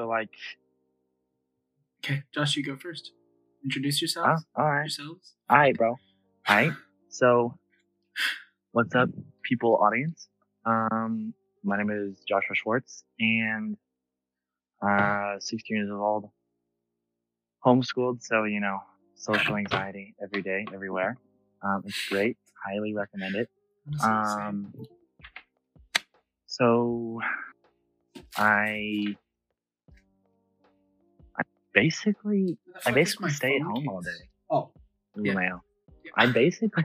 So like, Okay, Josh, you go first. Introduce oh, yourselves. all right, Yourselves. all right, bro. All right. So, what's up, people, audience? Um, my name is Joshua Schwartz, and uh, 16 years old, homeschooled. So you know, social anxiety every day, everywhere. Um, it's great. Highly recommend it. Um, so I basically, I basically stay at home all day. Oh, Yeah. Yeah. I basically,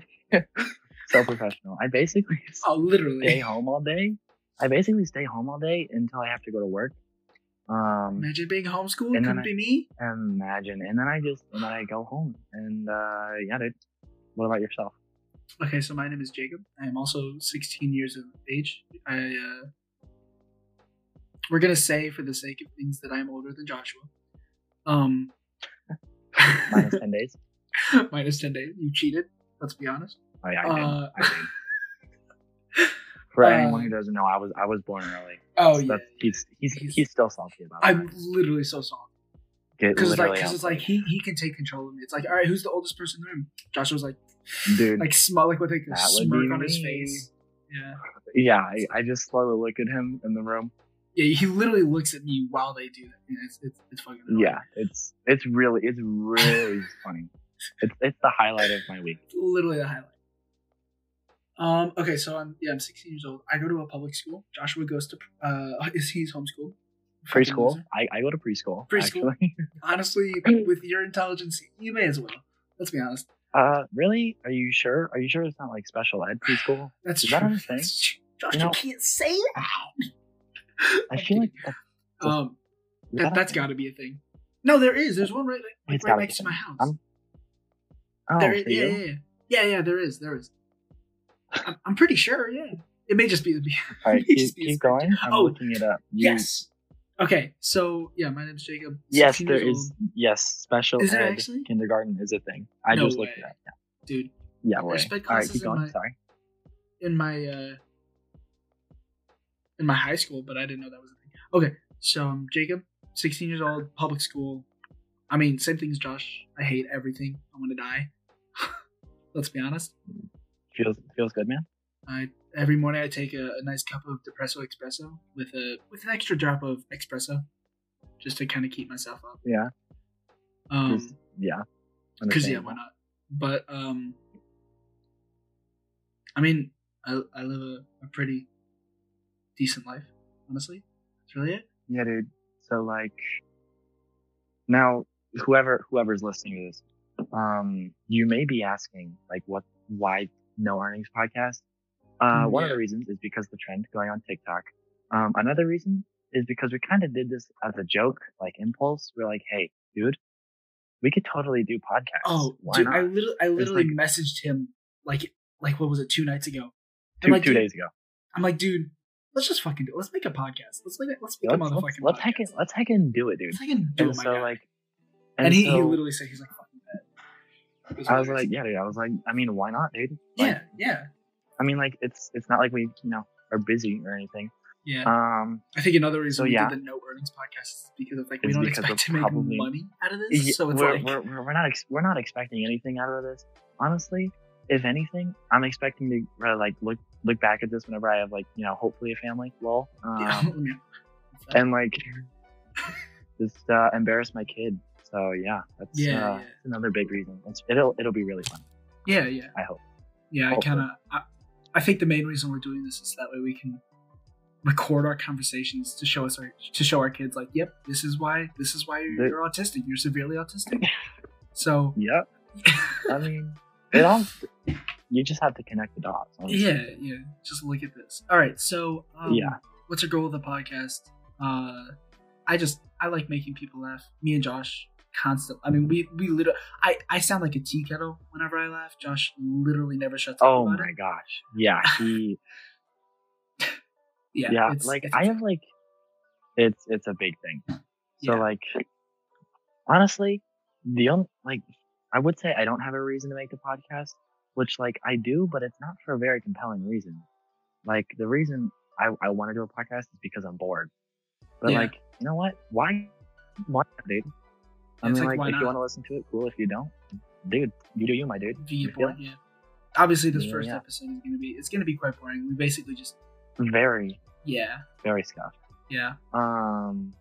so professional. I basically oh, literally. stay home all day. I basically stay home all day until I have to go to work. Um, Imagine being homeschooled. I- be me. imagine, and then I just, and then I go home, and uh, yeah, dude. What about yourself? Okay, so my name is Jacob. I am also 16 years of age. I uh, we're gonna say for the sake of things that I'm older than Joshua. Um, Minus ten days. minus 10 days. You cheated. Let's be honest. Oh yeah, I did. Uh, I did. For uh, anyone who doesn't know, I was I was born early. Oh So yeah, he's, he's He's- he's still salty about it. I'm literally so. Get Because it's like, cause it's like he he can take control of me. It's like, all right, who's the oldest person in the room? Joshua's like, dude. like smile, like with like a smirk on his face. Yeah, yeah, I, I just slowly look at him in the room. Yeah. He literally looks at me while they do that. Yeah, it's it's, it's fucking. annoying. Yeah, it's it's really it's really funny. It's it's the highlight of my week. It's literally the highlight. Um. Okay, so I'm yeah. I'm 16 years old. I go to a public school. Joshua goes to uh. Is he's homeschooled? Preschool. I, I go to preschool. Preschool. Actually. Honestly, with your intelligence, you may as well. Let's be honest. Uh, really? Are you sure? Are you sure it's not like special ed preschool? That's Is true. that a thing? That's true. Josh, You you, can't say that. I feel like that, um, that, a got to be a thing. No, there is. There's one right, like, right next to my house. I'm- Oh, there is, yeah, yeah, yeah, yeah, yeah. There is, there is. I'm, I'm pretty sure. Yeah, it may just be. All it keep, be keep going. I'm Oh, looking it up. You- Yes. Okay, so yeah, my name's Jacob. Yes, 16 there is. old. Yes, special Is ed actually? kindergarten is a thing. I No just looked way. it up. Yeah, dude. yeah way. All right, keep going. my- Sorry. in my uh in my high school, but I didn't know that was a thing. Okay, so I'm Jacob, 16 years old, public school. I mean, same thing as Josh. I hate everything. I want to die. Let's be honest. Feels feels good, man. I every morning I take a, a nice cup of depresso espresso with a with an extra drop of espresso, just to kind of keep myself up. Yeah, Um, yeah. because yeah, why not? But um, I mean, I I live a, a pretty decent life, honestly. That's really it. Yeah, dude. So like, now whoever whoever's listening to this, um, you may be asking like, what, why no earnings podcast? Uh, Mm, one of the reasons is because the trend going on TikTok. Um, another reason is because we kind of did this as a joke, like impulse. We're like, hey, dude, we could totally do podcasts. Oh, why dude, not? I literally I literally like- messaged him like like what was it two nights ago? I'm two like, two days ago. I'm like, dude, let's just fucking do it. Let's make a podcast. Let's make it. Let's make Let's a let's, let's podcast. let's heck and do it, dude. Let's fucking do And it, so like, and, he, he so literally said he's like fucking bad. It I was like, yeah, dude. I was like, I mean, why not, dude? Like, yeah, yeah, I mean, like, it's it's not like we, you know, are busy or anything. yeah. Um, I think another reason so we yeah. did the no earnings podcast is because of like we It's don't expect to make probably- money out of this. yeah, so it's we're, like we're, we're we're not ex- we're not expecting anything out of this. Honestly, if anything, I'm expecting to uh, like look look back at this whenever I have like you know hopefully a family. Lol. Um, and like just uh, embarrass my kid. So yeah, that's Yeah, uh, yeah. another big reason. It's, it'll it'll be really fun. yeah, yeah, I hope. yeah. I kind of. I, I think the main reason we're doing this is that way we can record our conversations to show us our to show our kids like, yep, this is why this is why you're, The- you're autistic. You're severely autistic. So Yep. I mean, it all. You just have to connect the dots. honestly. yeah, yeah. Just look at this. All right. So um, Yeah. what's your goal of the podcast? Uh, I just I like making people laugh. Me and Josh constant. I mean, we we literally. I I sound like a tea kettle whenever I laugh. Josh literally never shuts up Oh my it. gosh. Yeah. He. Yeah, yeah. it's- like it's- I have like, it's it's a big thing. So Yeah. like, honestly, the only like, I would say I don't have a reason to make the podcast, which like I do, but it's not for a very compelling reason. Like the reason I I want to do a podcast is because I'm bored. But Yeah. like, you know what? Why? Why, dude? I It's mean, like, like, if not? you want to listen to it, cool. If you don't, dude, you do you, my dude. If you bored, yeah. Obviously, this Yeah, first yeah. episode is gonna be it's gonna be quite boring. We basically just Very, yeah, very scuffed. yeah. Um,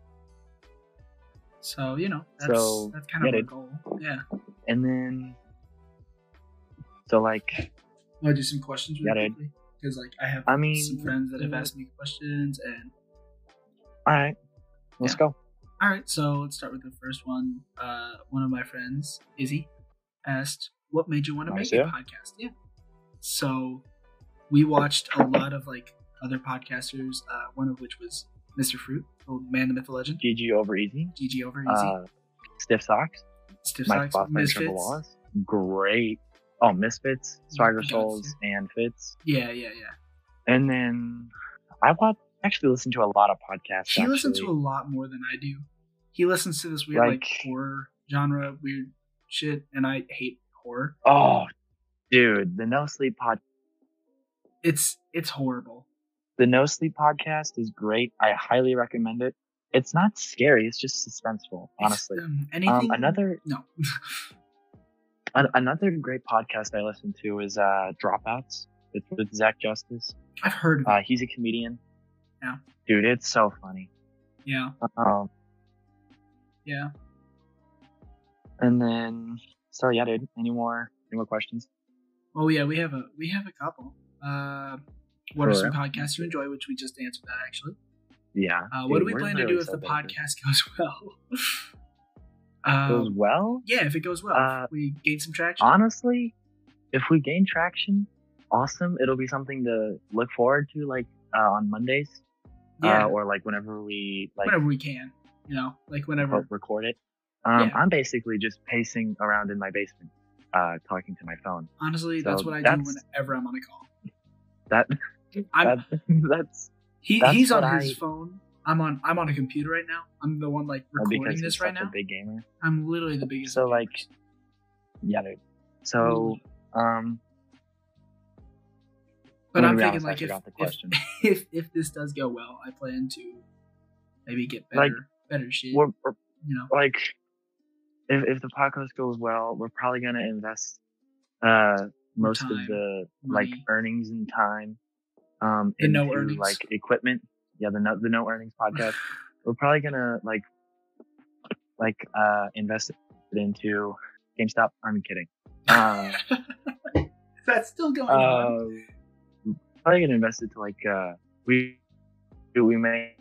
So you know that's So, that's kind yeah, of our goal. Yeah. and then, so like, to do some questions really quickly? Because like I have I mean, some friends that have asked me questions, and all right, let's Yeah. go. all right. So let's start with the first one. Uh, one of my friends, Izzy, asked, "What made you want to Nice, make a podcast?" Yeah. So we watched a lot of like other podcasters. Uh, one of which was Mr. Fruit, old man, the myth, the legend, GG over easy. GG over Easy, Uh, stiff socks. Stiff My Socks, Misfits. Wallace. Great. Oh, Misfits, Swagger Souls, and Fitz. Yeah, yeah, yeah. And then I watch, actually listen to a lot of podcasts. He listens to a lot more than I do. He listens to this weird like, Like- horror genre, weird shit, and I hate horror. Oh, dude, the No Sleep pod, It's it's horrible. the No Sleep podcast is great. I highly recommend it. It's not scary. It's just suspenseful, honestly. It's, um, anything. Um, another no. an, another great podcast I listen to is uh, Dropouts. It's with Zach Justice. I've heard of. Uh, he's a comedian. Yeah. Dude, it's so funny. yeah, Um, yeah. and then, so yeah, dude. Any more? Any more questions? Oh yeah, we have a we have a couple. Uh, what are some podcasts you enjoy? Which we just answered that actually. Yeah. Uh, what do Dude, we plan to do if the podcast goes well? Goes um, well? yeah, if it goes well, Uh, we gain some traction. Honestly, if we gain traction, awesome. It'll be something to look forward to, like uh, on Mondays, yeah, uh, or like whenever we like whenever we can. You know, like whenever. re- record it. Um, Yeah. I'm basically just pacing around in my basement, uh, talking to my phone. Honestly, So that's what I do whenever I'm on a call. That, that that's he, that's he's on his I- phone. I'm on I'm on a computer right now. I'm the one like oh, recording because this right now. big gamer. I'm literally the biggest. So like, yeah, dude. So um, but I'm thinking honest, like if, if if if this does go well, I plan to maybe get better Like, better shit. we're, we're you know, like if if the podcast goes well, we're probably gonna invest uh most Time, of the like earnings and time um The no into earnings. like equipment. Yeah, the no the no earnings podcast. we're probably gonna like like uh invest it into GameStop. I'm kidding. Uh, that's still going on. uh, probably gonna invest it to like uh we we may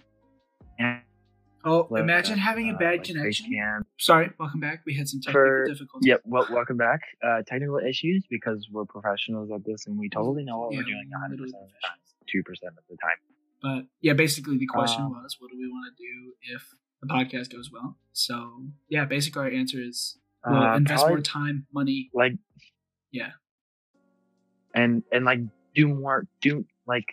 Oh, like, imagine uh, having a uh, bad like connection. Sorry, welcome back. We had some technical For- difficulties. Yep. Well, welcome back. Uh, technical issues because we're professionals at this and we totally know what Yeah, we're doing 100% of the time, two percent of the time. But yeah, basically the question Um, was, what do we want to do if the podcast goes well? So yeah, basically our answer is we'll Uh, invest probably, more time, money. like Yeah. and and like do more. Do like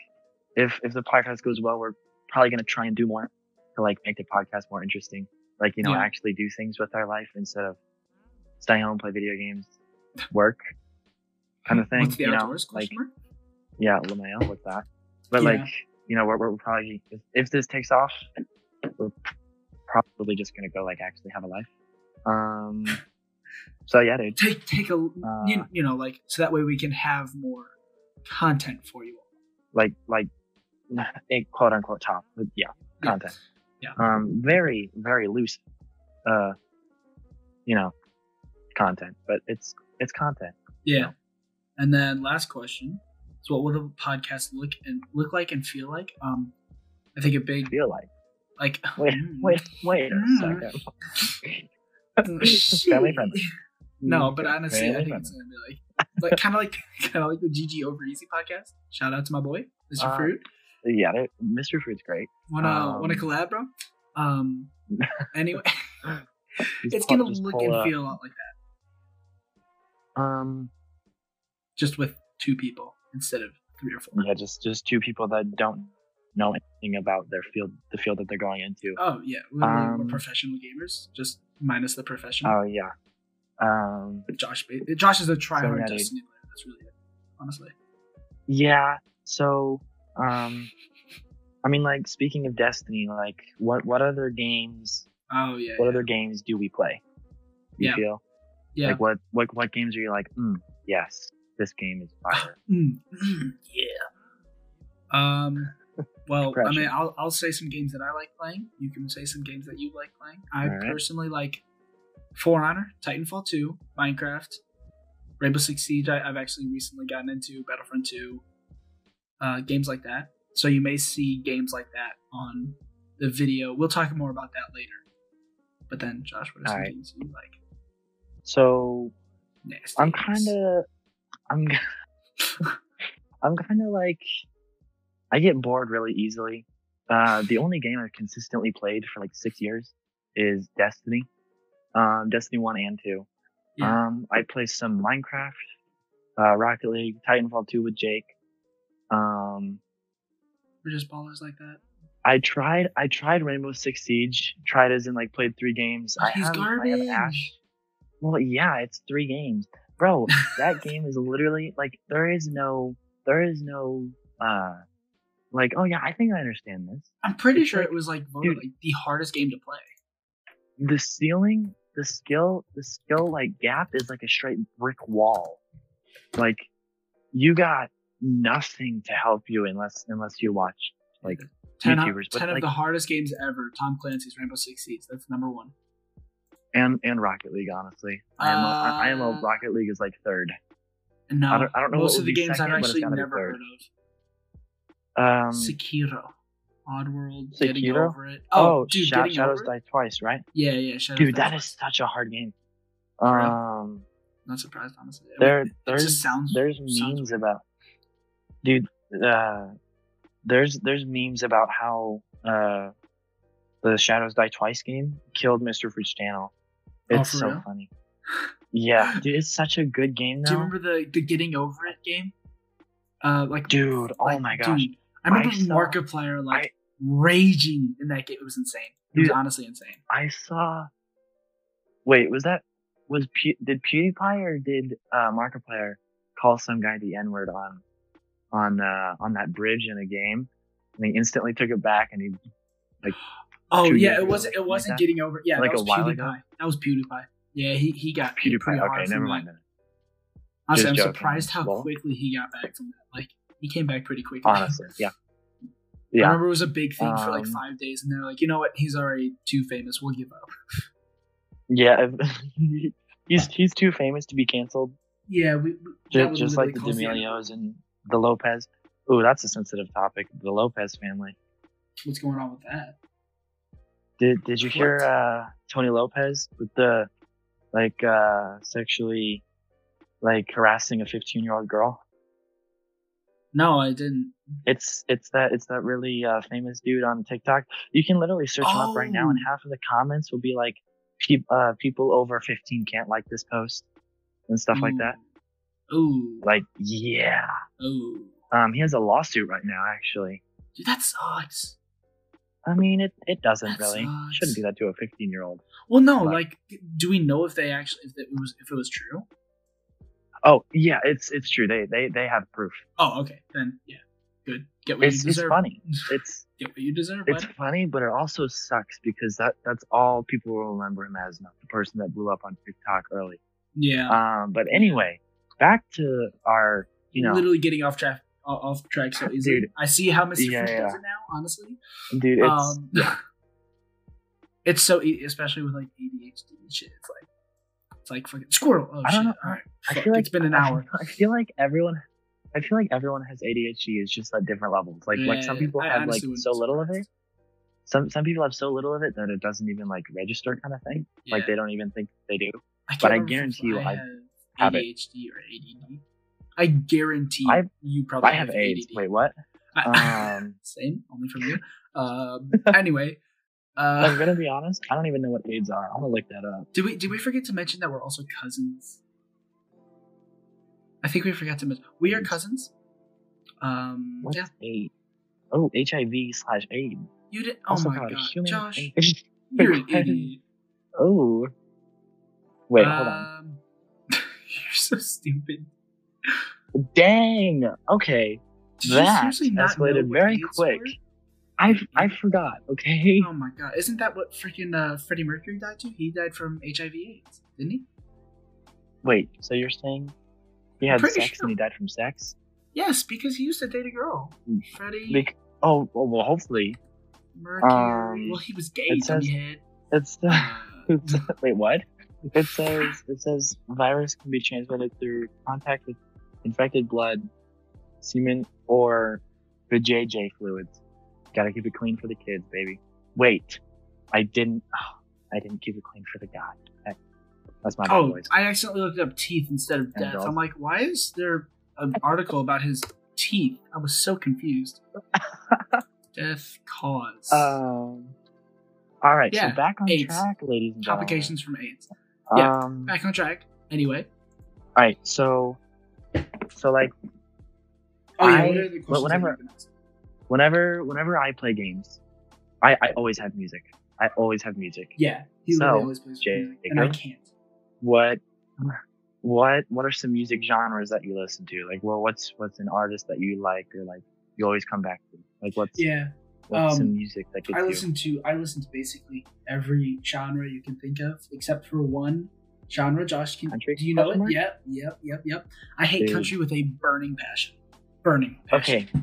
if if the podcast goes well, we're probably gonna try and do more to like make the podcast more interesting. Like you know, Yeah. actually do things with our life instead of stay home, play video games, work, kind of thing. What's the you know, outdoors? like mark? yeah, Lameo, what's that? But Yeah. like, you know, we're, we're probably if, if this takes off, we're probably just gonna go like actually have a life. Um. So yeah, dude. Take take a Uh, you, you know like so that way we can have more content for you. Like like, a quote unquote top. Yeah, Yeah. content. Yeah. Um. Very very loose. Uh. You know, content, but it's it's content. Yeah. Yeah. And then last question. So what will the podcast look and look like and feel like? Um I think a big Feel like. like Wait Mm. wait wait a Mm. second. Family friendly. No, but honestly, I Family think it's gonna be like like kind of like kind of like the GG Over Easy podcast. Shout out to my boy, Mr. Uh, Fruit. Yeah, Mr. Fruit's great. Wanna wanna um, collab, bro? Um. Anyway, it's pull- gonna look and up- feel a lot like that, Um. just with two people instead of three or four. Yeah, just just two people that don't know anything about their field, the field that they're going into. Oh yeah, we're Um, professional gamers, just minus the professional. Oh yeah. Um. Josh, Josh is a tryhard dude. Destiny player. That's really it, honestly. Yeah. So. Um. I mean, like speaking of Destiny, like what what other games? Oh yeah. What yeah. other games do we play? You Yeah. feel yeah. like what what what games are you like? Mm, yes, this game is fire. Mm, mm, yeah. Um. Well, I mean, I'll I'll say some games that I like playing. You can say some games that you like playing. I right. personally like For Honor, Titanfall 2, Minecraft, Rainbow Six Siege. I, I've actually recently gotten into Battlefront 2, uh, games like that. So you may see games like that on the video. We'll talk more about that later. But then, Josh, what are some right. games you like? So Nasty. I'm kind of I'm I'm kind of like I get bored really easily. Uh, the only game I've consistently played for like six years is Destiny, um, Destiny one and two. Yeah. Um, I play some Minecraft, uh, Rocket League, Titanfall two with Jake. Um, We're just ballers like that. I tried I tried Rainbow Six Siege. Tried as in like played three games. But I he's have, I have garbage. Ash. Well, yeah, it's three games, bro. that game is literally like there is no there is no uh like oh yeah I think I understand this. I'm pretty It's sure like- it was like voted dude. like the hardest game to play. The ceiling, the skill, the skill like gap is like a straight brick wall. Like you got nothing to help you unless unless you watch like 10, out- YouTubers, but, 10 of like- the hardest games ever. Tom Clancy's Rainbow Six Siege. That's number one. And and Rocket League. Honestly, I am a, I, I Uh, Rocket League is like third. No, I don't- I don't know most of the games second, I've actually never heard of. Um, Sekiro, Oddworld, getting Sekiro? over it. oh, Oh, dude, Sha- getting Shadows over it? Die Twice, right? Yeah, yeah, Shadows Dude, that Twice. is such a hard game. Um, Not surprised, honestly. There, it there's just sounds. there's sounds memes weird. about, dude. Uh, there's there's memes about how uh, the Shadows Die Twice game killed Mr. Fruit's channel. Oh, It's for so real? funny. Yeah, dude, it's such a good game Do you remember the the getting over it game? Uh, like Dude, oh like, my gosh. dude, I remember I saw- Markiplier like raging in that game. It was insane. It was honestly insane. I saw. Wait, was that was Pew, did PewDiePie or did uh, Markiplier call some guy the N word on on uh, on that bridge in a game? And he instantly took it back, and he Oh two yeah, it wasn't. It like wasn't getting over. Yeah, Like that a was while PewDiePie. ago? That was PewDiePie. Yeah, he he got PewDiePie. Okay, never that. mind. Then. Honestly, I'm joking, surprised how lol. quickly he got back from that. Like he came back pretty quickly. Honestly, yeah, Yeah. I remember it was a big thing for like Um, five days, and they're like, you know what? He's already too famous. We'll give up. Yeah, he's he's too famous to be canceled. Yeah, we, we- Just, just like the. D'Amelios and the Lopez. Ooh, that's a sensitive topic. The Lopez family. What's going on with that? Did Did you hear uh, Tony Lopez with the like uh, sexually like harassing a 15 year old girl? No, I didn't. It's it's that it's that really uh, famous dude on TikTok. You can literally search him up right now, and Oh. half of the comments will be like, peop uh, "People over 15 can't like this post" and stuff like that. Ooh. Like, yeah. Ooh. Um, he has a lawsuit right now, actually. Dude, that sucks. I mean, it it doesn't That really. sucks. Shouldn't do that to a 15 year old. Well, no, But- like, do we know if they actually if it was if it was true? Oh yeah, it's it's true. They they they have proof. Oh, okay, then yeah, good. Get what It's you it's deserve. funny. It's Get what you deserve. it's bud. funny, but it also sucks because that that's all people will remember him as, not the person that blew up on TikTok early. Yeah. Um, but anyway, back to our, you know, literally getting off track off track so easy. Dude. I see how Mr. Yeah, Fruit yeah. does it now. Honestly, dude, it's um, it's so e- especially with like ADHD and shit. It's like it's like fucking squirrel. Oh I shit! don't know. All right, I Fuck, feel like it's been an hour. I feel like everyone, I feel like everyone has ADHD. It's just at different levels. Like like some people have like so little of it. Some some people have so little of it that it doesn't even like register, kind of thing. Like they don't even think they do. I but I guarantee you I have have it. ADHD or ADD. I guarantee I- you probably I have AIDS. ADD. Wait, what? I- Um, Same, only from you. Um, anyway, uh, I'm gonna be honest. I don't even know what AIDS are. I'm gonna look that up. did we did we forget to mention that we're also cousins? I think we forgot to mention we are cousins. Um, What's yeah, AIDS? Oh, HIV slash AIDS. you did. Oh Also my god, Josh, you're an idiot. Oh. Wait, hold on. Um, you're so stupid. Dang. Okay. Did That seriously not know escalated very quick. I I forgot. Okay. Oh my god, isn't that what freaking uh, Freddie Mercury died to? He died from HIV/AIDS, didn't he? Wait. So you're saying he had sex sure. and he died from sex? Yes, because he used to date a girl. Mm. Freddie Bec- oh, well, well, hopefully Mercury. um, well, he was gay. it says- it's. Uh, Wait, what? It says it says virus can be transmitted through contact with infected blood, semen, or the JJ fluids. Gotta keep it clean for the kids, baby. Wait, I didn't. Oh, I didn't keep it clean for the guy. That- That's my oh, voice. I accidentally looked up teeth instead of death. I'm like, why is there an article about his teeth? I was so confused. death cause. Um. All right, Yeah, so back on AIDS. track, ladies and gentlemen. Complications from AIDS. yeah, Um, Back on track. Anyway. all right, so, so like Oh yeah. I- what whenever- that you've been asked? whenever whenever I play games, I, I always have music. I always have music. Yeah, he So, always plays music, and I can't. What what what are some music genres that you listen to? Like well what's what's an artist that you like or like you always come back to? Like what's Yeah, what's um, some music that gets I you? listen to I listen to basically every genre you can think of, except for one genre. Josh, can, Country, do you know it? mark? Yep, yep, yep, yep. I hate Dude. country with a burning passion. Burning. Passion. Okay.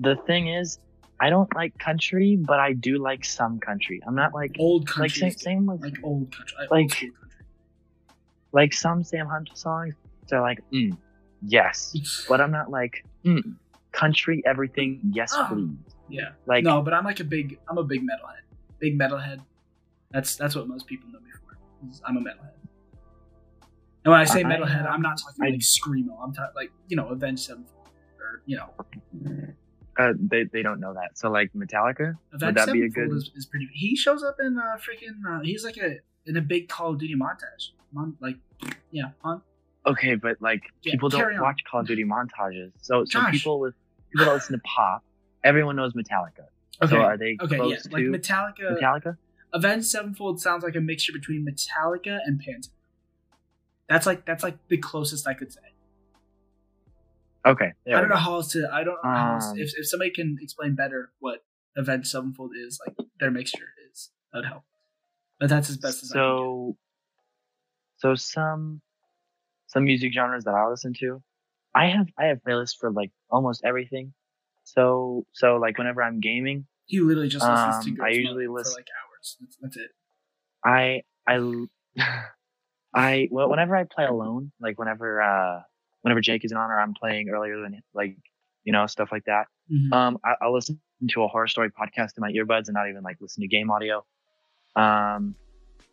The thing is, I don't like country, but I do like some country. I'm not like Old like country. same, same with like old country. Like, like- old country. like some Sam Hunt songs. They're like, mm, yes, but I'm not like mm, country everything. Yes, Oh. please. yeah. Like no, but I'm like a big. I'm a big metalhead. Big metalhead. That's that's what most people know me for. I'm a metalhead. And when I say I- metalhead, I'm not talking I- like screamo. I'm talking like you know Avenged Sevenfold or you know uh, they they don't know that. So like Metallica. Avenged that be a Sevenfold good- is, is pretty. He shows up in uh, freaking. Uh, he's like a in a big Call of Duty montage. Mon, like yeah, on Okay, but like Yeah, people don't on. watch Call of Duty montages. So so people with people that listen to pop, everyone knows Metallica. okay. So are they Okay, close yeah, to like Metallica. Metallica? Avenged Sevenfold sounds like a mixture between Metallica and Pantera. That's like that's like the closest I could say. Okay. I don't know how else to. I don't know how else, Um, if if somebody can explain better what Avenged Sevenfold is, like their mixture is, that'd help. But that's as best as I so so some some music genres that I listen to, I have I have playlists for like almost everything. So so like whenever I'm gaming, He literally just listens to um, Girls I usually listen for like hours. That's, that's it. I I I well, whenever I play alone, like whenever uh whenever Jake is on or I'm playing earlier than like you know stuff like that. Mhm. Um, I, I'll listen to a horror story podcast in my earbuds and not even like listen to game audio. Um,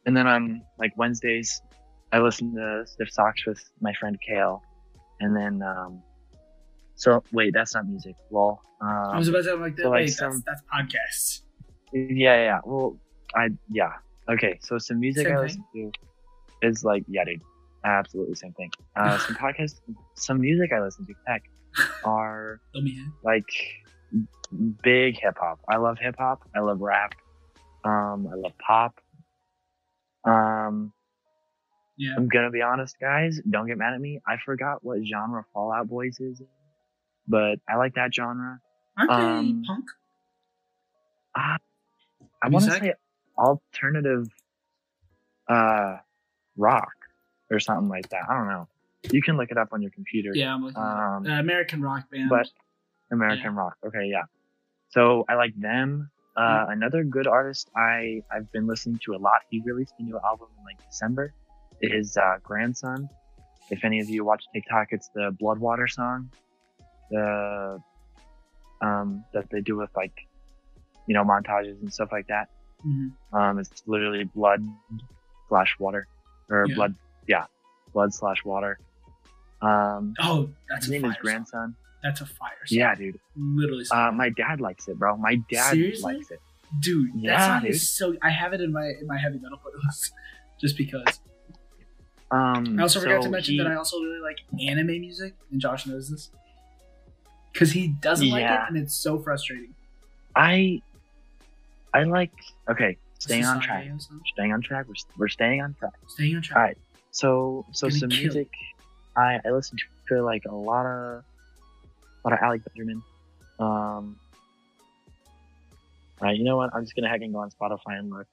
and then on like Wednesdays, I listen to Stiff Socks with my friend Kale, and then um, so wait, that's not music. Well, I was um, about to say, like, so, like, wait, some- that's that's podcasts. yeah, yeah. Well, I yeah. Okay, so some music Same I thing? listen to is like yeah, dude, absolutely same thing. Uh, some podcasts, some music I listen to, heck, are Fill me in. like big hip hop. I love hip hop. I love rap. Um, I love pop. Um, Yeah. I'm gonna be honest, guys. Don't get mad at me. I forgot what genre Fall Out Boys is, but I like that genre. Aren't um, they punk? Ah, I want to say alternative, uh, rock or something like that. I don't know. You can look it up on your computer. Yeah, I'm looking. Um, uh, American rock band. but American rock. Okay, yeah. So I like them. Uh, another good artist I I've been listening to a lot. He released a new album in like December. Is uh, Grandson. If any of you watch TikTok, it's the Bloodwater song. The um that they do with like you know montages and stuff like that. Mhm. Um, it's literally blood slash water or Yeah. blood. Yeah, blood slash water. Um, Oh, that's his a name is Grandson. Song. That's a fire. Song. Yeah, dude. literally. Uh, my dad likes it, bro. My dad Seriously? likes it. dude, that yeah, song dude. is so. I have it in my in my heavy metal playlist, just because. Um, I also forgot to mention he- that I also really like anime music, and Josh knows this because he doesn't like it, and it's so frustrating. I, I like. Okay, staying on track. Staying on track. We're, we're staying on track. Staying on track. All right. So so some kill music. I I listen to like a lot of, a lot of Alec Benjamin. Um. right, you know what? I'm just gonna heck and go on Spotify and look.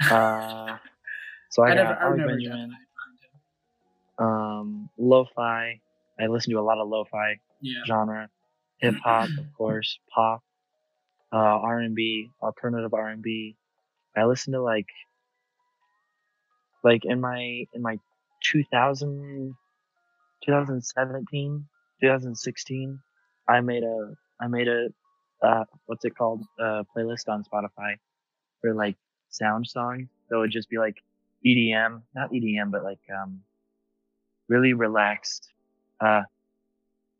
Uh, so I, I got never, I Ari never got Benjamin, um, lo-fi. I listen to a lot of lo-fi Yeah. genre, hip hop, of course, pop, uh, R and B, alternative R and B. I listen to like, like in my in my 2000, 2017, 2016, I made a I made a uh, what's it called uh, playlist on Spotify for like sound songs. So it would just be like EDM, not EDM, but like um, really relaxed uh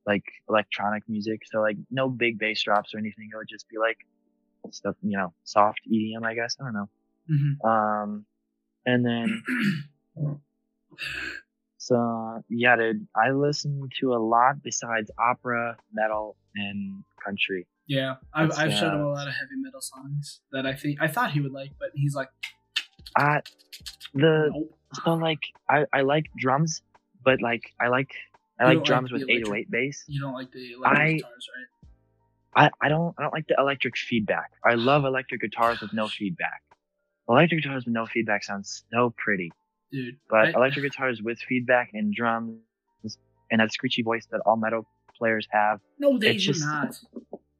like electronic music. So like no big bass drops or anything. It would just be like stuff, you know, soft EDM, I guess. I don't know. Mhm. Um, and then, so yeah, dude, I listen to a lot besides opera, metal, and country. Yeah, I've, That's, I've showed him a uh, lot of heavy metal songs that I think I thought he would like, but he's like, I, the, nope. so like, I, I like drums, but like, I like, I You like don't like drums with 808 bass. You don't like the electric I- guitars, right? I, I don't I don't like the electric feedback. I love electric guitars with no feedback. Electric guitars with no feedback sounds so pretty, Dude, but I- electric guitars with feedback and drums and that screechy voice that all metal players have, no, they do just- not.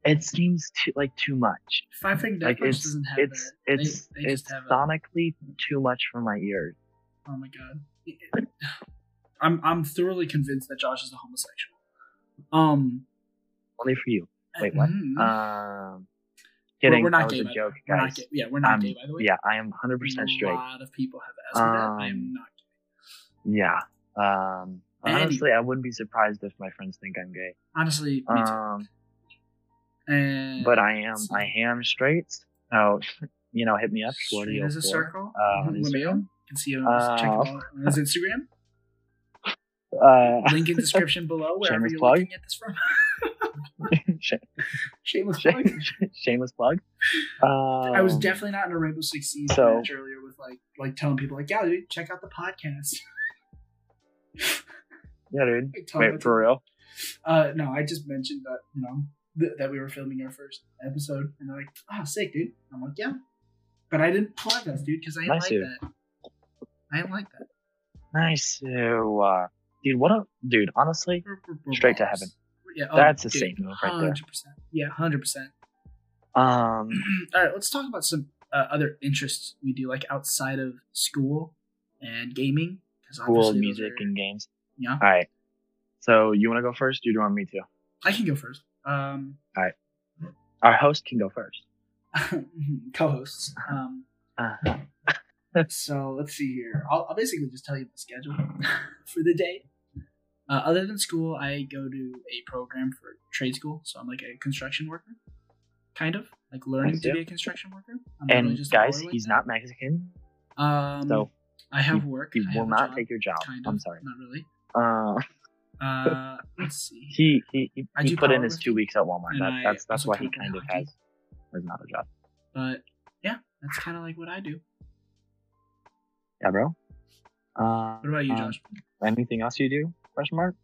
it seems too, like too much. Five Finger Death Like Punch it's doesn't have it's that. it's they, they it's just have a, sonically too much for my ears. Oh my god. I'm I'm thoroughly convinced that Josh is a homosexual. Um. Only for you. Wait, what? mhm. Um, We're- kidding. We're that not was gay. a by joke. We're not guys. gay. Yeah, we're not I'm- gay. By the way. Yeah, I am 100% straight. A lot of people have asked me that. I am Um, not Yeah. Um, Anyway. honestly, I wouldn't be surprised if my friends think I'm gay. gay. Honestly, me too. Um, And but I am so- I am straight. So you know, hit me up. Shorty as a circle. Uh, me know. Instagram. Can see him. check Uh, out on his Instagram. Uh, Link in description below wherever you're plug. looking at this from. sh- Shameless plug. shameless plug. Um, I was definitely not in a Rainbow Six Siege so- match earlier with like like telling people like, yeah, dude, check out the podcast. Yeah, dude. Like, Wait, for real? Uh, no, I just mentioned that you know th- that we were filming our first episode, and they're like, "Oh, sick, dude." I'm like, "Yeah," but I didn't plug us, dude, because I didn't Nice, like dude. that. I didn't like that. Nice. to, uh, dude, what a dude. Honestly, We're- we're- we're Straight to heaven. Yeah, oh, That's a dude, saint move right there. Hundred percent. Yeah, hundred percent. um, All right, let's talk about some uh, other interests we do, like outside of school and gaming. 'cause cool obviously those music are- and games. yeah. All right. So you want to go first? Or do you want me to? I can go first. Um, Our host can go first. co-hosts. Um, Uh, so let's see here. I'll, I'll basically just tell you the schedule for the day. Uh, other than school, I go to a program for trade school, so I'm like a construction worker, kind of like learning to be a construction worker. I'm really and just guys, he's not Mexican, Um, so I have work. he I will not job, take your job. kind I'm sorry. Not really. Uh, Uh, let's see. he he he, I he put in his two weeks at Walmart. That, that's that's why he kind has has not a job. But yeah, that's kind of like what I do. Yeah, bro. Uh, What about you, um, Josh? anything else you do? Question mark.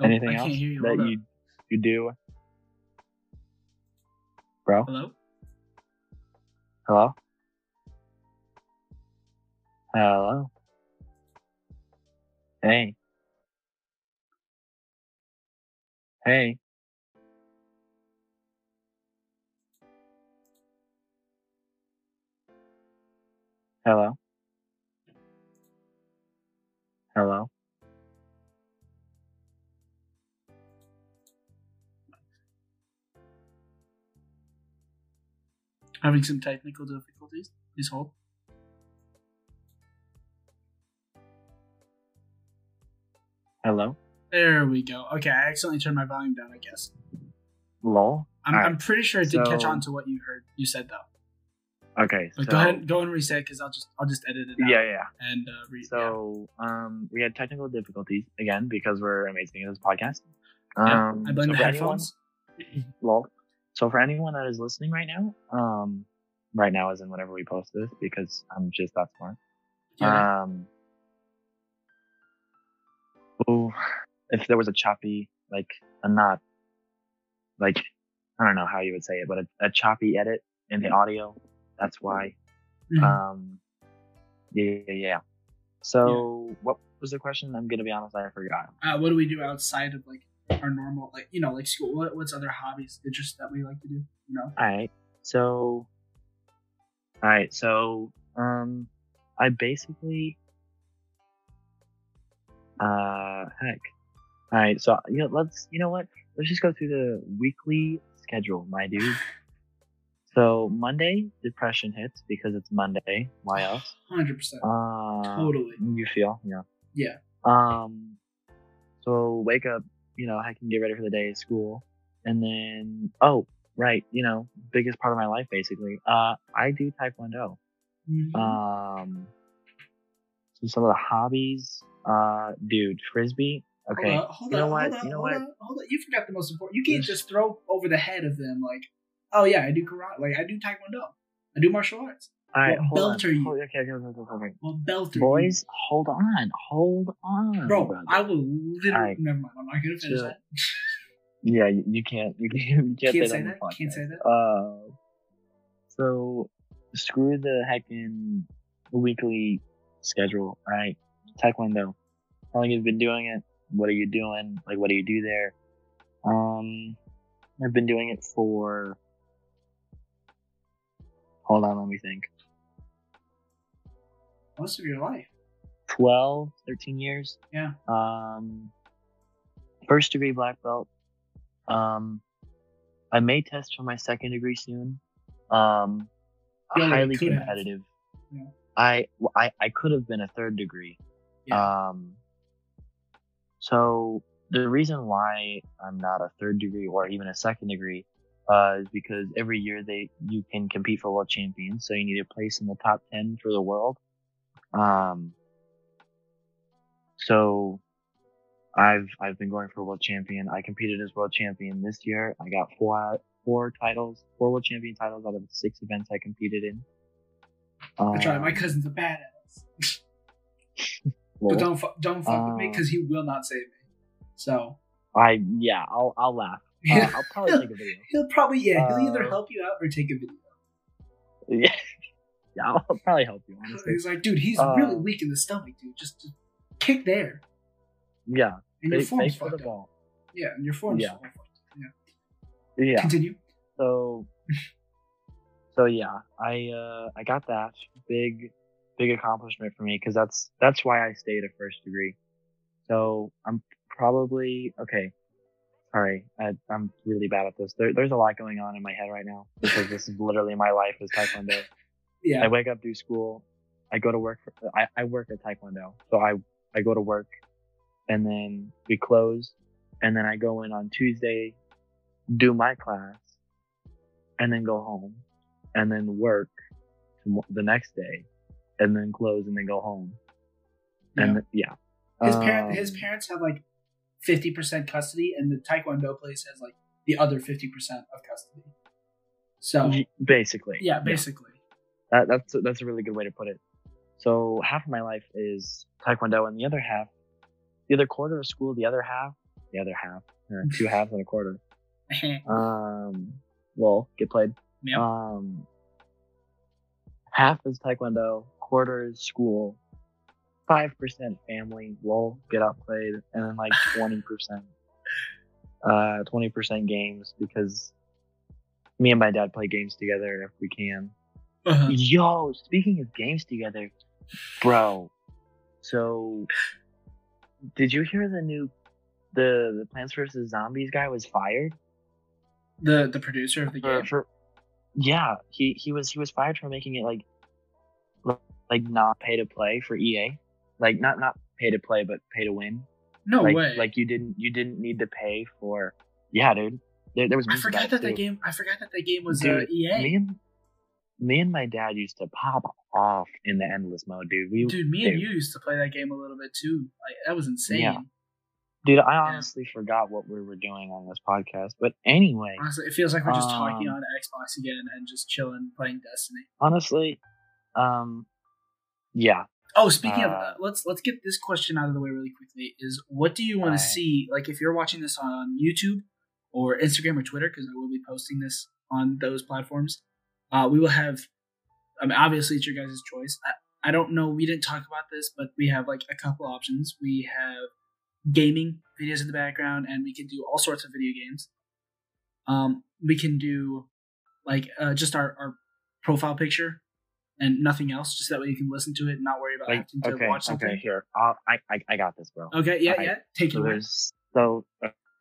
Oh, anything else you. that Hold up. you you do, bro? Hello. Hello. Hello. Hey. Hey. Hello. Hello. Having some technical difficulties. Please hold. Hello. There we go. Okay, I accidentally turned my volume down. I guess. Lol. I'm, Alright, I'm pretty sure it did catch on to what you heard. You said though. Okay. But so, go ahead, go and reset because I'll just I'll just edit it out Yeah, yeah. and uh, re- yeah. So, um, we had technical difficulties again because we're amazing at this podcast. Yeah, Um, I blame so the headphones. Anyone. So for anyone that is listening right now, um, right now is in whenever we post this because I'm just that smart. Yeah. Um, oh, if there was a choppy, like a not, like I don't know how you would say it, but a, a choppy edit in the audio. That's why. Mhm. Um, yeah, yeah, yeah. So, what was the question? I'm gonna be honest, I forgot. uh, what do we do outside of like our normal, like you know, like school? What, what's other hobbies, interests that we like to do? You know, All right. So, all right. So, um, I basically, uh, heck. All right. So, you know, let's, you know what? Let's just go through the weekly schedule, my dude. So Monday, depression hits because it's Monday. Why else? hundred percent, Uh, totally. You feel, yeah. Yeah. Um, so wake up, you know, I can get ready for the day at school. And then, oh, right, you know, biggest part of my life basically. Uh, I do Taekwondo. Mhm. Um, so some of the hobbies, uh, dude, Frisbee. Okay. Hold on, hold you know on, what? hold on, you know hold what? on, hold on. You forgot the most important. You can't just throw over the head of them like, oh yeah, I do karate, like I do taekwondo, I do martial arts. All right, what hold belt on. are you? Hold- okay, okay, okay, okay, okay. Well, belt are you? Boys, hold on, hold on, bro, brother. I will literally. Never mind. I'm not gonna finish that. Yeah, you, you can't. You can't. You can't, Can't say, that. on the that? Can't say that? Uh, so screw the heckin' weekly schedule. All right, Taekwondo. How long you've been doing it? What are you doing? Like, what do you do there? Um, I've been doing it for. Hold on, let me think. Most of your life. 12, 13 years. Yeah. Um, first degree black belt. Um, I may test for my second degree soon. Um, already highly competitive. Yeah. I, I I could have been a third degree. Yeah. Um, so the reason why I'm not a third degree or even a second degree uh, is because every year they you can compete for world champions, so you need to place in the top ten for the world. Um, so I've I've been going for world champion. I competed as world champion this year. I got four four titles, four world champion titles out of the six events I competed in. I tried. My Um, cousin's a badass. well, But don't fu- don't fuck with me Um, because he will not save me. So I yeah, I'll I'll laugh. Uh, I'll probably take a video. he'll probably yeah he'll either Uh, help you out or take a video. Yeah, yeah, I'll probably help you honestly. He's like, dude, he's Uh, really weak in the stomach, dude. Just, just kick there, Yeah, and your form's for the fucked up. ball. Yeah, and your form's Yeah. fucked up. Yeah. Yeah. Continue. So, so yeah, I uh I got that big big accomplishment for me because that's that's why I stayed a first degree. So I'm probably okay. Sorry, I, I'm really bad at this. There, there's a lot going on in my head right now because this is literally my life is taekwondo. Yeah. I wake up, do school. I go to work. For, I, I work at Taekwondo. So I, I go to work and then we close and then I go in on Tuesday, do my class and then go home and then work the next day and then close and then go home. And th- yeah. His parent, his Um, parents have like fifty percent custody, and the Taekwondo place has like the other fifty percent of custody. So basically. yeah, basically. That, that's that's a really good way to put it. So half of my life is taekwondo, and the other half, the other quarter of school, the other half, the other half, two halves and a quarter. Um, well, get played. Yep. Um, half is taekwondo, quarter is school, five percent family. Lol, get outplayed, and then like twenty percent, uh, twenty percent games because me and my dad play games together if we can. Uh-huh. Yo, speaking of games together, bro. So, did you hear the new the the Plants vs Zombies guy was fired The the producer of the for, game. for yeah he he was he was fired for making it like like not pay to play for EA, like not not pay to play but pay to win. No like way. like you didn't you didn't need to pay for yeah dude. There, there was I forgot that it, that too. game. I forgot that that game was uh, EA. Me and me and my dad used to pop off in the endless mode, dude. We Dude, me and you used to play that game a little bit too. Like that was insane. Yeah. Dude, I honestly forgot what we were doing on this podcast. But anyway, Honestly, it feels like we're just talking Um, on Xbox again and just chilling, playing Destiny. honestly, um, yeah. Oh, speaking of, Uh, uh, let's let's get this question out of the way really quickly. Is what do you want Alright. to see? Like, if you're watching this on YouTube or Instagram or Twitter because I will be posting this on those platforms. Uh, we will have, I mean, obviously it's your guys' choice. I, I don't know, we didn't talk about this, but we have like a couple options. We have gaming videos in the background, and we can do all sorts of video games. Um, we can do like uh, just our, our profile picture and nothing else, just that way you can listen to it and not worry about Like, having to okay, watch something. okay, here. I'll, I, I, I got this, bro. Okay, yeah, Alright, yeah. Take it So away. so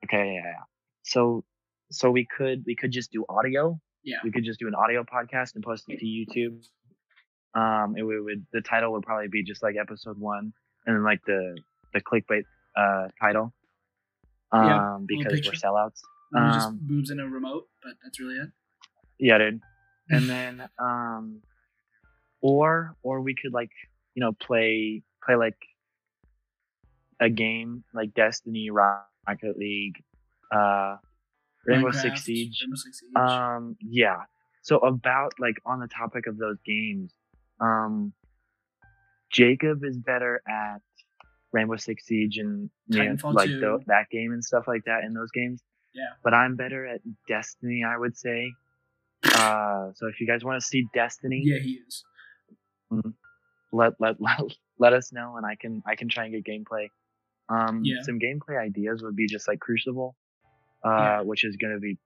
okay, yeah, yeah. So so we could we could just do audio. Yeah. We could just do an audio podcast and post it to YouTube. Um, it would, would the title would probably be just like episode one, and then like the the clickbait uh title. Um, Yeah, because we're sellouts. Maybe just um, boobs in a remote, but that's really it. Yeah, dude. And then um, or or we could like you know play play like a game like Destiny, Rocket League, uh, Rainbow Six Siege. Rainbow Six Siege. Um, yeah. So about like on the topic of those games, um, Jacob is better at Rainbow Six Siege and you know, like 2. tho- that game and stuff like that in those games. Yeah. But I'm better at Destiny, I would say. Uh, so if you guys want to see Destiny, yeah, he is. Let, let let let us know, and I can I can try and get gameplay. Um, Yeah. some gameplay ideas would be just like Crucible, uh, Yeah. which is gonna be.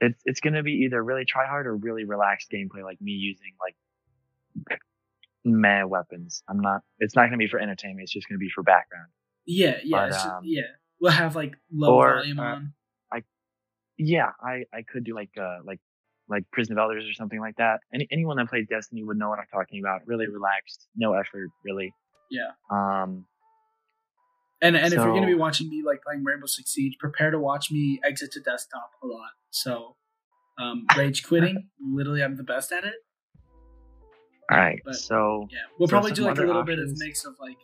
It's it's gonna be either really try hard or really relaxed gameplay, like me using like meh weapons. I'm not. It's not gonna be for entertainment. It's just gonna be for background. Yeah, yeah, But, um, yeah. We'll have like low or, volume uh, on. Yeah, I I could do like uh like like Prison of Elders or something like that. Any anyone that plays Destiny would know what I'm talking about. Really relaxed, no effort, really. Yeah. Um. And and if you're gonna be watching me like playing Rainbow Six Siege, prepare to watch me exit to desktop a lot. So, um, rage quitting. literally, I'm the best at it. All right. But- so Yeah, we'll So probably do like a little bit of mix of like,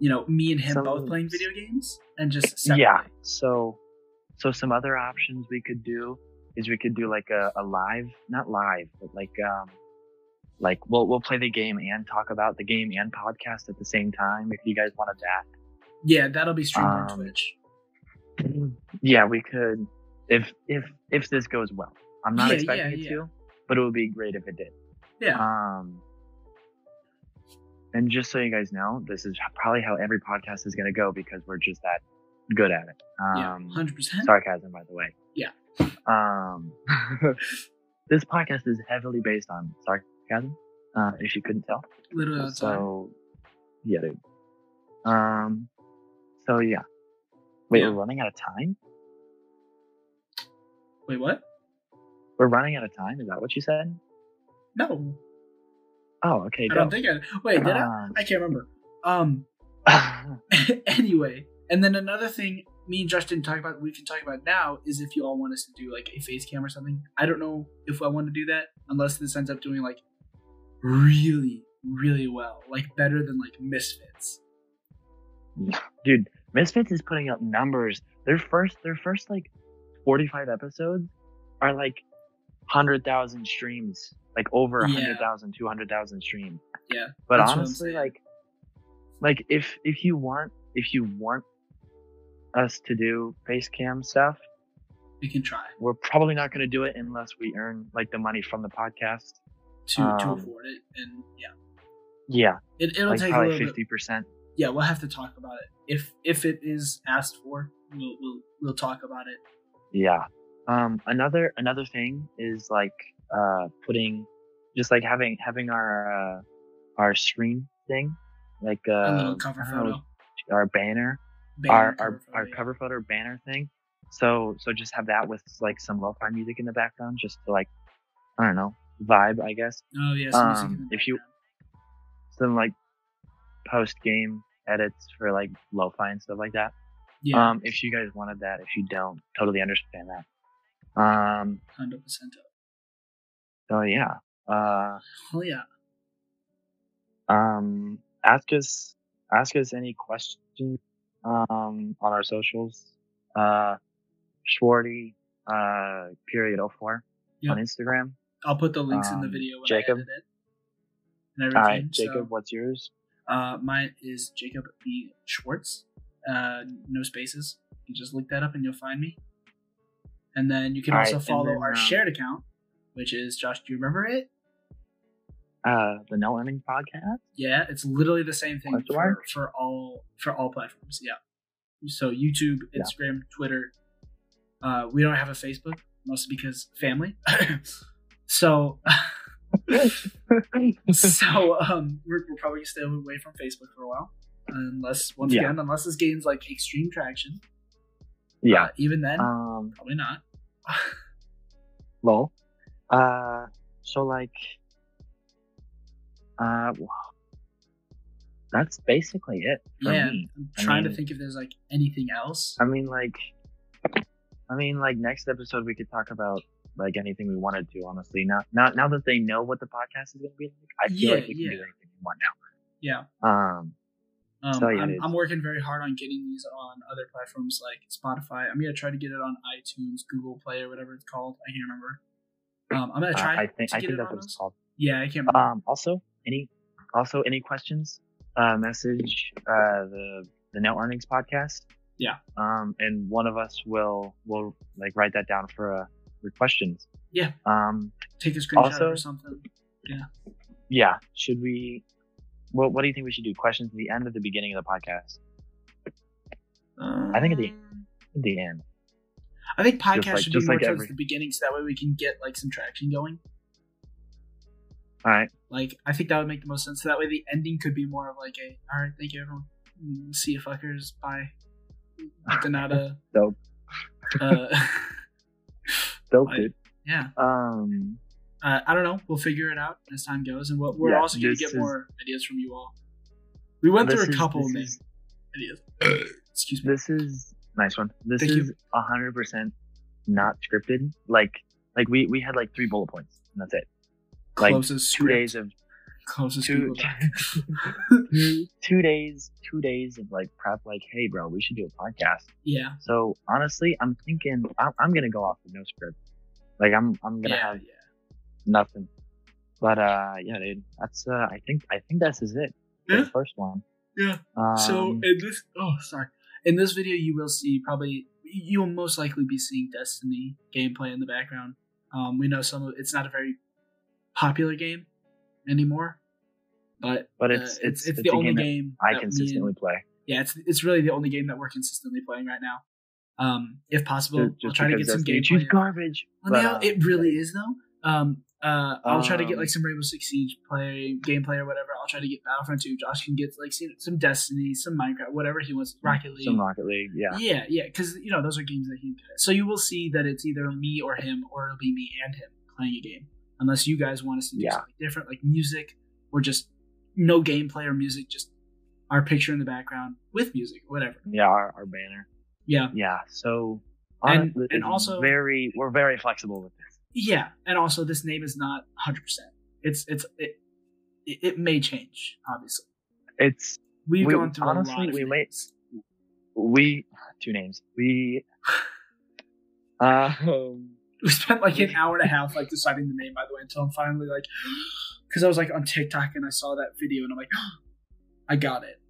you know, me and him Some- both playing video games and just separate. yeah. So so some other options we could do is we could do like a, a live, not live, but like um like we'll we'll play the game and talk about the game and podcast at the same time if you guys wanted that. Yeah, that'll be streamed on Um, Twitch. Yeah, we could if if if this goes well. I'm not Yeah, expecting yeah, it yeah. to, but it would be great if it did. Yeah. Um and just so you guys know, this is probably how every podcast is going to go because we're just that good at it. yeah, Um, hundred percent. sarcasm, by the way. Yeah. Um, this podcast is heavily based on sarcasm, uh, if you couldn't tell. Literally. So, yeah, dude. Um, so yeah. Wait, Yeah. we're running out of time. Wait, what? We're running out of time. Is that what you said? No, Oh, okay. I don't think I. Wait, did I? Um, I can't remember. Um. anyway, and then another thing me and Josh didn't talk about, we can talk about now, is if you all want us to do like a face cam or something. I don't know if I want to do that unless this ends up doing like really, really well, like better than like Misfits. dude misfits is putting up numbers their first their first like 45 episodes are like 100000 streams like over a Yeah. 100000 200000 streams Yeah, but that's what I'm honestly like like if if you want if you want us to do face cam stuff We can try we're probably not going to do it unless we earn like the money from the podcast to to Um, afford it, and yeah, yeah it, it'll like take probably fifty percent. Yeah, we'll have to talk about it if if it is asked for. We'll we'll we'll talk about it. Yeah. Um, another another thing is like uh putting just like having having our uh our screen thing like uh A little cover I know, photo, our banner our cover our, photo, our cover photo banner thing. So so just have that with like some lo-fi music in the background just to like I don't know vibe I guess. Oh yes, music um, if you- some like post game edits for like lo-fi and stuff like that. Yeah, um if you guys wanted that if you don't totally understand that. Um hundred percent. so yeah uh Oh yeah. um ask us ask us any questions um on our socials uh Schwarty uh period 04 Yep. on Instagram. I'll put the links in the Um, video when Jacob? I edit it. And everything. right, Jacob, So, what's yours? uh, mine is Jacob B Schwartz. Uh, no spaces. You just look that up and you'll find me. And then you can All also right, follow then, our um, shared account, which is Josh. Do you remember it? Uh, the No Earning Podcast. Yeah, it's literally the same thing for, for all for all platforms. Yeah. So YouTube, Yeah. Instagram, Twitter. Uh, we don't have a Facebook, mostly because family. so so um, we're, we're probably gonna stay away from Facebook for a while, unless once Yeah. again, unless this gains like extreme traction. yeah. Uh, even then, Um. probably not. Lol. Uh. So like. Uh. well, That's basically it yeah, me. I'm I trying to think if there's like anything else. I mean, like, I mean, like next episode we could talk about like anything we wanted to. Honestly, now now now that they know what the podcast is going to be like, I feel Yeah, like we can yeah. do anything we want now. Yeah. Um, Um, So, yeah, I'm. I'm working very hard on getting these on other platforms like Spotify. I'm gonna try to get it on iTunes, Google Play, or whatever it's called. I can't remember. Um, I'm gonna uh, try I think I think that's what it's called. Yeah, I can't remember. Um, also any also any questions? Uh, message uh the the Net Earnings podcast. Yeah. Um, and one of us will will like write that down for uh for questions. Yeah. Um, Take a screenshot also- or something. yeah. Yeah. Should we? What What do you think we should do? Questions at the end or the beginning of the podcast? I think at the- Um, At the end. I think podcast like- should be more like towards every- the beginning, so that way we can get like some traction going. All right. Like I think that would make the most sense. So that way the ending could be more of like a all right, thank you everyone. Mm, See you fuckers. Bye. Donata. Dope. Uh, Dope, dude. yeah. Um. Uh, I don't know. We'll figure it out as time goes, and we'll, we're Yeah, also going to get is- more ideas from you all. We went through a couple of is- ideas. Excuse me. This is nice one. This Thank is hundred percent not scripted. Like like we we had like three bullet points and that's it. Like Closest two script, days of closest two, two two days two days of like prep. Like hey bro, we should do a podcast. yeah, So honestly, I'm thinking I'm, I'm gonna go off with no script. Like I'm I'm gonna yeah, have yeah. nothing. But uh yeah, dude, that's uh I think I think this is it. Yeah. The first one. Yeah. Um, so in this, oh sorry, in this video you will see probably you will most likely be seeing Destiny gameplay in the background. Um, we know some of it's not a very popular game anymore, but But uh, it's- it's, it's- it's it's the only game game I consistently and- play. yeah, it's it's really the only game that we're consistently playing right now. Um, if possible, Just I'll try to get some gameplay. choose garbage. Well, but, no, uh, it really is though. Um, uh, I'll try to get Um, like some Rainbow Six Siege play gameplay or whatever. I'll try to get Battlefront 2. Josh can get like some- Destiny, some Minecraft, whatever he wants. Rocket League. Some Rocket League, yeah. Yeah, yeah, because you know those are games that he. So you will see that it's either me or him, or it'll be me and him playing a game. Unless you guys want us to do Yeah. something different, like music, or just no gameplay or music, just our picture in the background with music, whatever. Yeah, our, our banner. Yeah, Yeah. So And- honestly, and also- very we're very flexible with this. yeah, and also this name is not hundred percent. It's it's it, it may change. Obviously, It's we've We- gone through honestly, a lot of we may- we two names. We um we spent like an hour and a half like deciding the name by the way until I'm finally like because I was like on TikTok and I saw that video and I'm like I got it.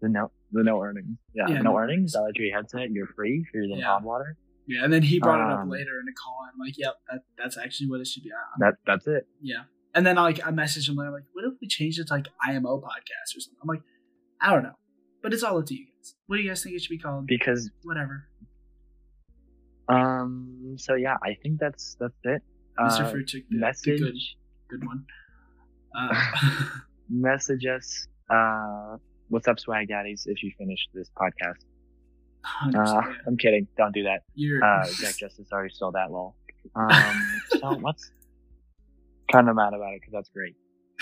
the no the no earnings. Yeah, Yeah, no, no earnings. Dollar Tree headset. You're free. You're using Yeah. hot water. Yeah, and then he brought it up Um, later in a call and I'm like, yep, that, that's actually what it should be. I'm- That that's it. yeah. And then I, like I messaged him later like, what if we changed it to like IMO podcast or something? I'm like, I don't know. But it's all up to you guys. What do you guys think it should be called? Because Whatever. Um so yeah, I think that's that's it. Mr. Uh, took the, the message good good one. Uh, message us. Uh, what's up, swag daddies? If you finish this podcast, uh. I'm kidding. Don't do that. You're Uh, Jack Justice already stole that lol. Um, so what's kind of mad about it because that's great.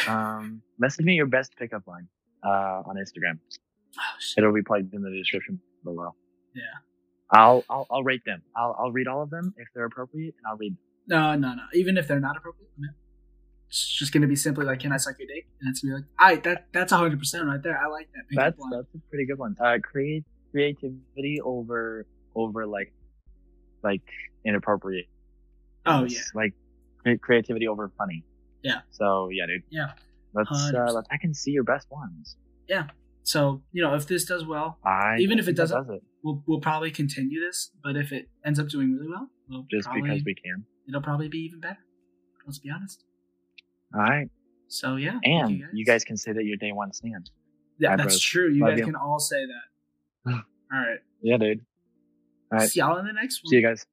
Um, message me your best pickup line uh, on Instagram. oh. It'll be plugged in the description below. Yeah. I'll I'll, I'll rate them. I'll I'll read all of them if they're appropriate, and I'll read. Them. No, no, no. Even if they're not appropriate, no. it's just gonna be simply like, "Can I suck your dick?" And it's gonna be like, "I that that's hundred percent right there. I like that." That's line." that's a pretty good one. Uh, create creativity over over like like inappropriate. Oh yeah, like creativity over funny. Yeah. So yeah, dude. Yeah. Let's uh, 100%. let's I can see your best ones. So you know, if this does well, I Even if it doesn't- does it we'll we'll probably continue this. But if it ends up doing really well, we'll just probably, because we can. it'll probably be even better. Let's be honest. All right, So yeah, and you guys can say that your day one stand. Yeah, Bye, that's bros. true. You Love guys you. can all say that. all right. Yeah, dude. All right, See y'all in the next one. see you guys.